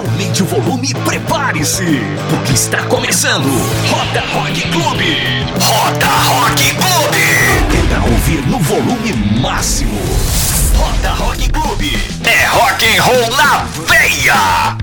Aumente o volume e prepare-se, porque está começando Roda Rock Clube. Roda Rock Clube. Pra ouvir no volume máximo. Roda Rock Clube. É rock and roll na veia.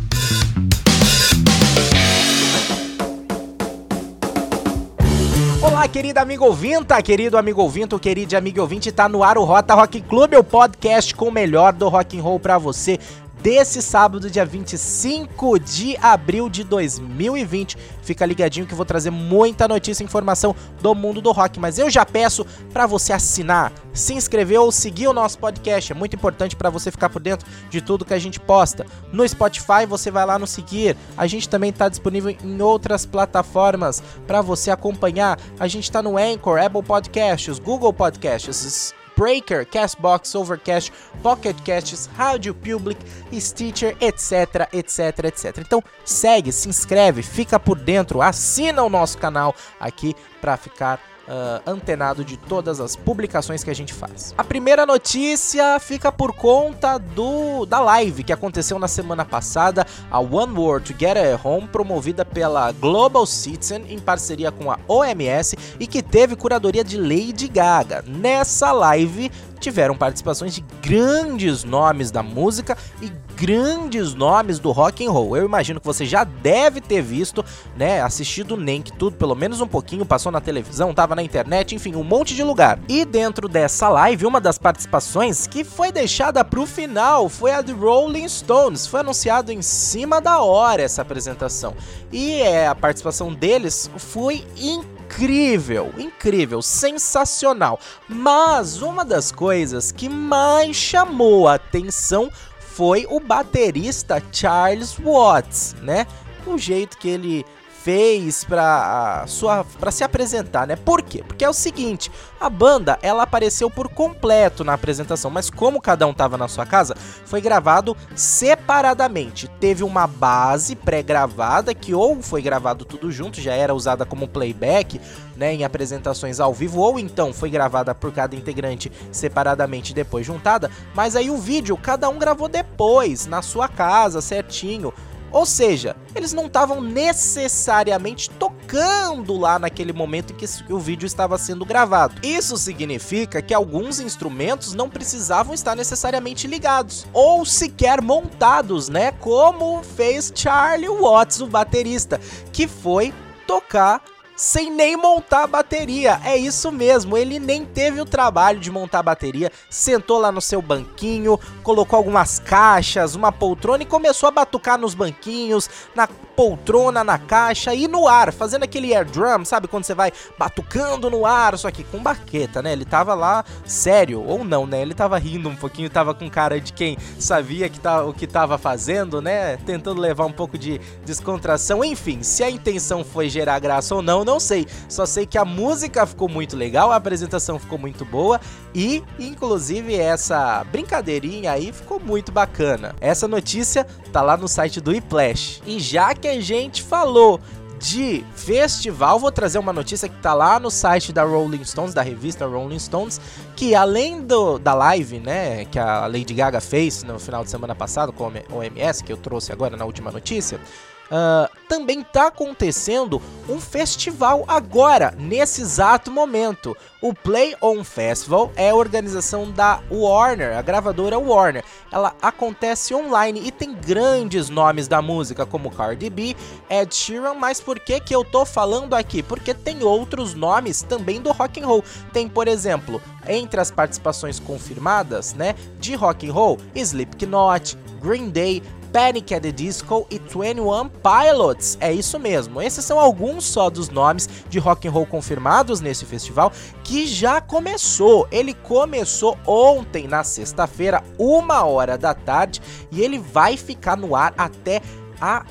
Olá, querido amigo ouvinta, querido amigo ouvinte, querido amigo ouvinte, tá no ar o Rota Rock Clube, o podcast com o melhor do rock and roll para você desse sábado, dia 25 de abril de 2020. Fica ligadinho que eu vou trazer muita notícia e informação do mundo do rock, mas eu já peço para você assinar, se inscrever ou seguir o nosso podcast. É muito importante para você ficar por dentro de tudo que a gente posta. No Spotify você vai lá no seguir. A gente também está disponível em outras plataformas para você acompanhar. A gente está no Anchor, Apple Podcasts, Google Podcasts, Breaker, Castbox, Overcast, Pocket Casts, Rádio Public, Stitcher, etc, etc, etc. Então segue, se inscreve, fica por dentro, assina o nosso canal aqui para ficar uh, antenado de todas as publicações que a gente faz. A primeira notícia fica por conta do da live que aconteceu na semana passada, a One World Together Home, promovida pela Global Citizen em parceria com a OMS e que teve curadoria de Lady Gaga. Nessa live tiveram participações de grandes nomes da música e grandes nomes do rock and roll. Eu imagino que você já deve ter visto, né, assistido nem que tudo, pelo menos um pouquinho, passou na televisão, tava na internet, enfim, um monte de lugar. E dentro dessa live, uma das participações que foi deixada pro final foi a de Rolling Stones. Foi anunciado em cima da hora essa apresentação. E é, a participação deles foi incrível incrível, incrível, sensacional. Mas uma das coisas que mais chamou a atenção foi o baterista Charles Watts, né? O jeito que ele fez para sua para se apresentar, né? Por quê? Porque é o seguinte, a banda ela apareceu por completo na apresentação, mas como cada um tava na sua casa, foi gravado separadamente. Teve uma base pré-gravada que ou foi gravado tudo junto, já era usada como playback, né, em apresentações ao vivo, ou então foi gravada por cada integrante separadamente depois juntada, mas aí o vídeo cada um gravou depois na sua casa, certinho. Ou seja, eles não estavam necessariamente tocando lá naquele momento em que o vídeo estava sendo gravado. Isso significa que alguns instrumentos não precisavam estar necessariamente ligados ou sequer montados, né? Como fez Charlie Watts, o baterista, que foi tocar sem nem montar a bateria. É isso mesmo, ele nem teve o trabalho de montar a bateria, sentou lá no seu banquinho, colocou algumas caixas, uma poltrona e começou a batucar nos banquinhos, na poltrona, na caixa e no ar, fazendo aquele air drum, sabe quando você vai batucando no ar, só que com baqueta, né? Ele tava lá sério ou não, né? Ele tava rindo um pouquinho, tava com cara de quem sabia que tá, o que tava fazendo, né? Tentando levar um pouco de descontração. Enfim, se a intenção foi gerar graça ou não, não sei. Só sei que a música ficou muito legal, a apresentação ficou muito boa e, inclusive, essa brincadeirinha aí ficou muito bacana. Essa notícia tá lá no site do iPlash. E já que a gente falou de festival, vou trazer uma notícia que tá lá no site da Rolling Stones, da revista Rolling Stones, que além do, da live, né, que a Lady Gaga fez no final de semana passado com o OMS, que eu trouxe agora na última notícia, Uh, também está acontecendo um festival agora, nesse exato momento. O Play On Festival é a organização da Warner, a gravadora Warner. Ela acontece online e tem grandes nomes da música, como Cardi B, Ed Sheeran, mas por que, que eu tô falando aqui? Porque tem outros nomes também do rock and roll. Tem, por exemplo, entre as participações confirmadas, né, de rock and roll, Slipknot, Green Day, Panic at the Disco e 21 Pilots. É isso mesmo. Esses são alguns só dos nomes de rock and roll confirmados nesse festival que já começou. Ele começou ontem na sexta-feira, uma hora da tarde, e ele vai ficar no ar até a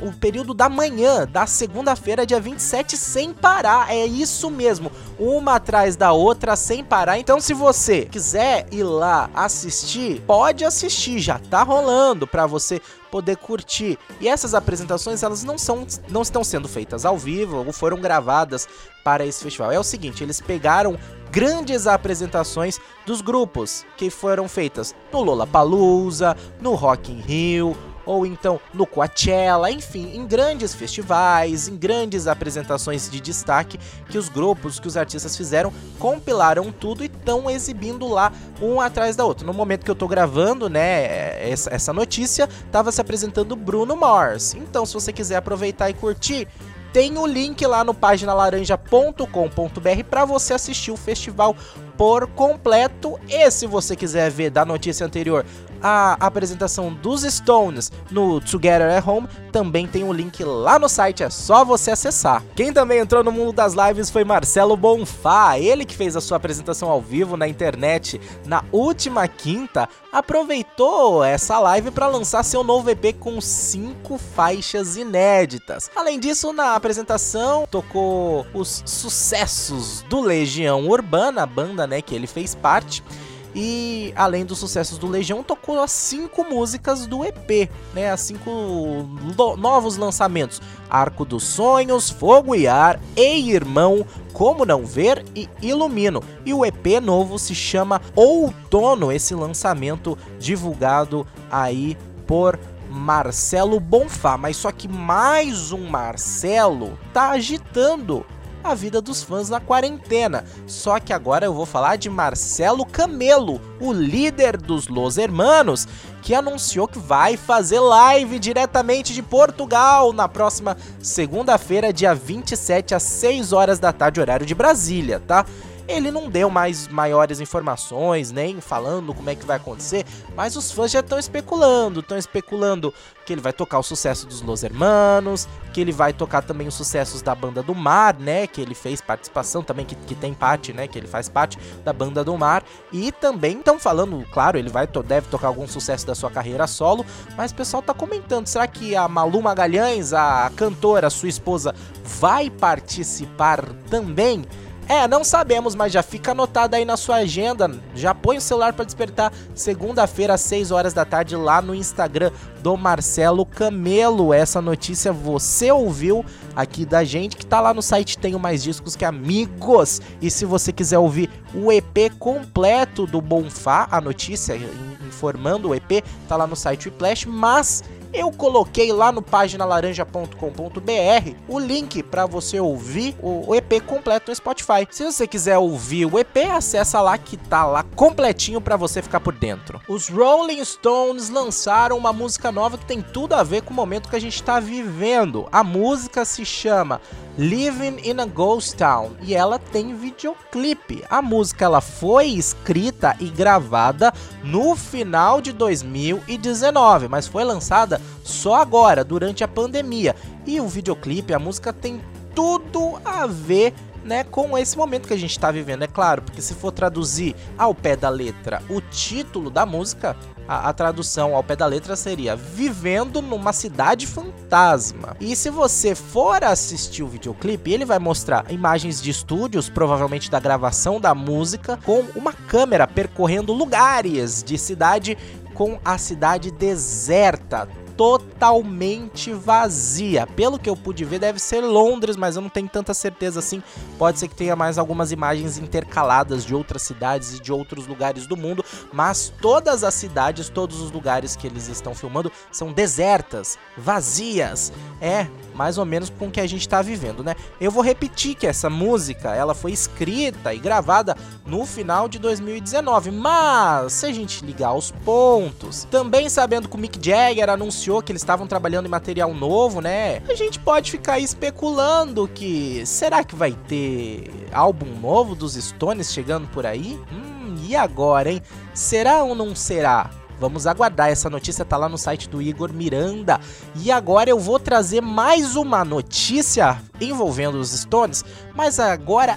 o período da manhã, da segunda-feira, dia 27, sem parar. É isso mesmo, uma atrás da outra, sem parar. Então, se você quiser ir lá assistir, pode assistir, já tá rolando para você poder curtir. E essas apresentações, elas não são não estão sendo feitas ao vivo ou foram gravadas para esse festival. É o seguinte, eles pegaram grandes apresentações dos grupos que foram feitas no Lollapalooza, no Rock in Rio, ou então no Coachella, enfim, em grandes festivais, em grandes apresentações de destaque que os grupos, que os artistas fizeram, compilaram tudo e estão exibindo lá um atrás da outra. No momento que eu tô gravando, né, essa, essa notícia, tava se apresentando Bruno Mars. Então, se você quiser aproveitar e curtir, tem o link lá no paginalaranja.com.br para você assistir o festival por completo. E se você quiser ver da notícia anterior a apresentação dos Stones no Together at Home, também tem um link lá no site, é só você acessar. Quem também entrou no mundo das lives foi Marcelo Bonfá, ele que fez a sua apresentação ao vivo na internet na última quinta, aproveitou essa live para lançar seu novo EP com cinco faixas inéditas. Além disso, na apresentação tocou os sucessos do Legião Urbana, a banda né, que ele fez parte. E além dos sucessos do Legião, tocou as cinco músicas do EP, né? As cinco novos lançamentos: Arco dos Sonhos, Fogo e Ar, Ei Irmão, Como Não Ver e Ilumino. E o EP novo se chama Outono, esse lançamento divulgado aí por Marcelo Bonfá. Mas só que mais um Marcelo tá agitando a vida dos fãs na quarentena. Só que agora eu vou falar de Marcelo Camelo, o líder dos Los Hermanos, que anunciou que vai fazer live diretamente de Portugal na próxima segunda-feira, dia 27 às 6 horas da tarde, horário de Brasília, tá? Ele não deu mais maiores informações, nem falando como é que vai acontecer, mas os fãs já estão especulando, estão especulando que ele vai tocar o sucesso dos Los Hermanos, que ele vai tocar também os sucessos da Banda do Mar, né, que ele fez participação também, que, que tem parte, né, que ele faz parte da Banda do Mar, e também estão falando, claro, ele vai deve tocar algum sucesso da sua carreira solo, mas o pessoal tá comentando, será que a Malu Magalhães, a cantora, sua esposa, vai participar também? É, não sabemos, mas já fica anotado aí na sua agenda. Já põe o celular para despertar segunda-feira às 6 horas da tarde lá no Instagram do Marcelo Camelo. Essa notícia você ouviu aqui da gente que tá lá no site Tenho Mais Discos que Amigos. E se você quiser ouvir o EP completo do Bonfá, a notícia informando o EP, tá lá no site Whiplash, mas eu coloquei lá no paginalaranja.com.br o link para você ouvir o EP completo no Spotify. Se você quiser ouvir o EP, acessa lá que tá lá completinho para você ficar por dentro. Os Rolling Stones lançaram uma música nova que tem tudo a ver com o momento que a gente está vivendo. A música se chama Living in a Ghost Town e ela tem videoclipe. A música ela foi escrita e gravada no final de 2019, mas foi lançada só agora, durante a pandemia. E o videoclipe, a música tem tudo a ver né, com esse momento que a gente está vivendo, é claro, porque se for traduzir ao pé da letra o título da música, a, a, tradução ao pé da letra seria Vivendo numa cidade fantasma. E se você for assistir o videoclipe, ele vai mostrar imagens de estúdios, provavelmente da gravação da música, com uma câmera percorrendo lugares de cidade com a cidade deserta, totalmente vazia. Pelo que eu pude ver, deve ser Londres, mas eu não tenho tanta certeza assim. Pode ser que tenha mais algumas imagens intercaladas de outras cidades e de outros lugares do mundo, mas todas as cidades, todos os lugares que eles estão filmando são desertas, vazias. É mais ou menos com o que a gente está vivendo, né? Eu vou repetir que essa música, ela foi escrita e gravada no final de 2019, mas se a gente ligar os pontos, também sabendo que o Mick Jagger anunciou que eles estavam trabalhando em material novo, né? A gente pode ficar especulando que será que vai ter álbum novo dos Stones chegando por aí? Hum, e agora, hein? Será ou não será? Vamos aguardar, essa notícia tá lá no site do Igor Miranda. E agora eu vou trazer mais uma notícia envolvendo os Stones, mas agora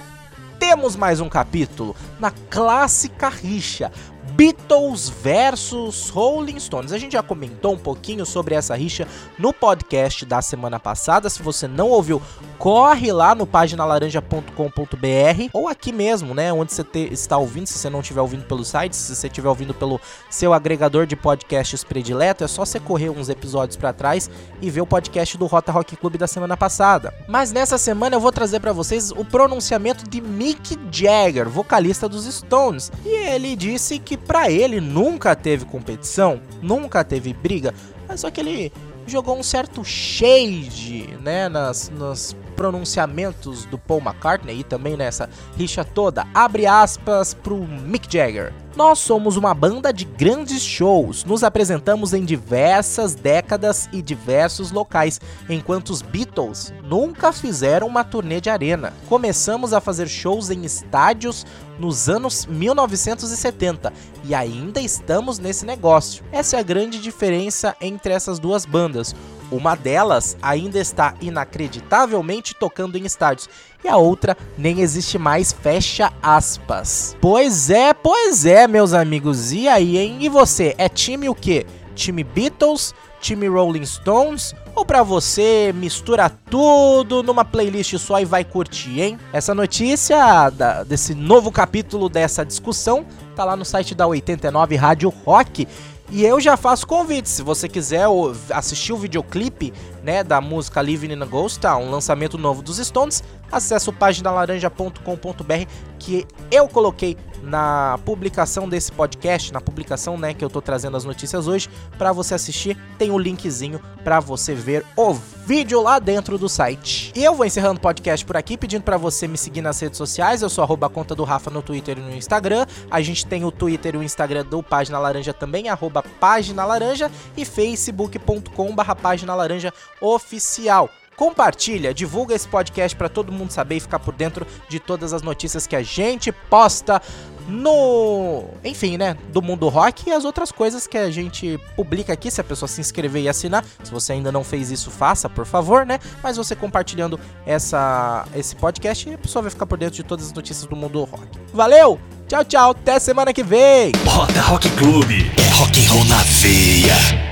temos mais um capítulo na clássica rixa. Beatles versus Rolling Stones. A gente já comentou um pouquinho sobre essa rixa no podcast da semana passada. Se você não ouviu, corre lá no paginalaranja.com.br ou aqui mesmo, né, onde você te, está ouvindo, se você não estiver ouvindo pelo site, se você estiver ouvindo pelo seu agregador de podcasts predileto, é só você correr uns episódios para trás e ver o podcast do Rota Rock Club da semana passada. Mas nessa semana eu vou trazer para vocês o pronunciamento de Mick Jagger, vocalista dos Stones, e ele disse que para ele nunca teve competição, nunca teve briga. Só que ele jogou um certo shade, né, nas, nos pronunciamentos do Paul McCartney e também nessa rixa toda. Abre aspas pro Mick Jagger. Nós somos uma banda de grandes shows, nos apresentamos em diversas décadas e diversos locais, enquanto os Beatles nunca fizeram uma turnê de arena. Começamos a fazer shows em estádios nos anos 1970 e ainda estamos nesse negócio. Essa é a grande diferença entre essas duas bandas. Uma delas ainda está inacreditavelmente tocando em estádios e a outra nem existe mais, fecha aspas. Pois é, pois é, meus amigos. E aí, hein? E você, é time o quê? Time Beatles, time Rolling Stones ou para você mistura tudo numa playlist só e vai curtir, hein? Essa notícia da, desse novo capítulo dessa discussão tá lá no site da 89 Rádio Rock e eu já faço convite, se você quiser assistir o videoclipe, né, da música Living in a Ghost Town, um lançamento novo dos Stones, acesse o paginalaranja.com.br que eu coloquei na publicação desse podcast, na publicação, né, que eu tô trazendo as notícias hoje, para você assistir, tem o um linkzinho para você ver o vídeo lá dentro do site. E eu vou encerrando o podcast por aqui, pedindo para você me seguir nas redes sociais, eu sou arroba conta do Rafa no Twitter e no Instagram, a gente tem o Twitter e o Instagram do Página Laranja também, arroba Página Laranja e facebook.com barra Página Laranja Oficial. Compartilha, divulga esse podcast para todo mundo saber e ficar por dentro de todas as notícias que a gente posta no, enfim, né, do mundo rock e as outras coisas que a gente publica aqui, se a pessoa se inscrever e assinar. Se você ainda não fez isso, faça, por favor, né? Mas você compartilhando essa esse podcast, a pessoa vai ficar por dentro de todas as notícias do mundo rock. Valeu! Tchau, tchau, até semana que vem. Roda Rock Clube, é rock and roll na veia.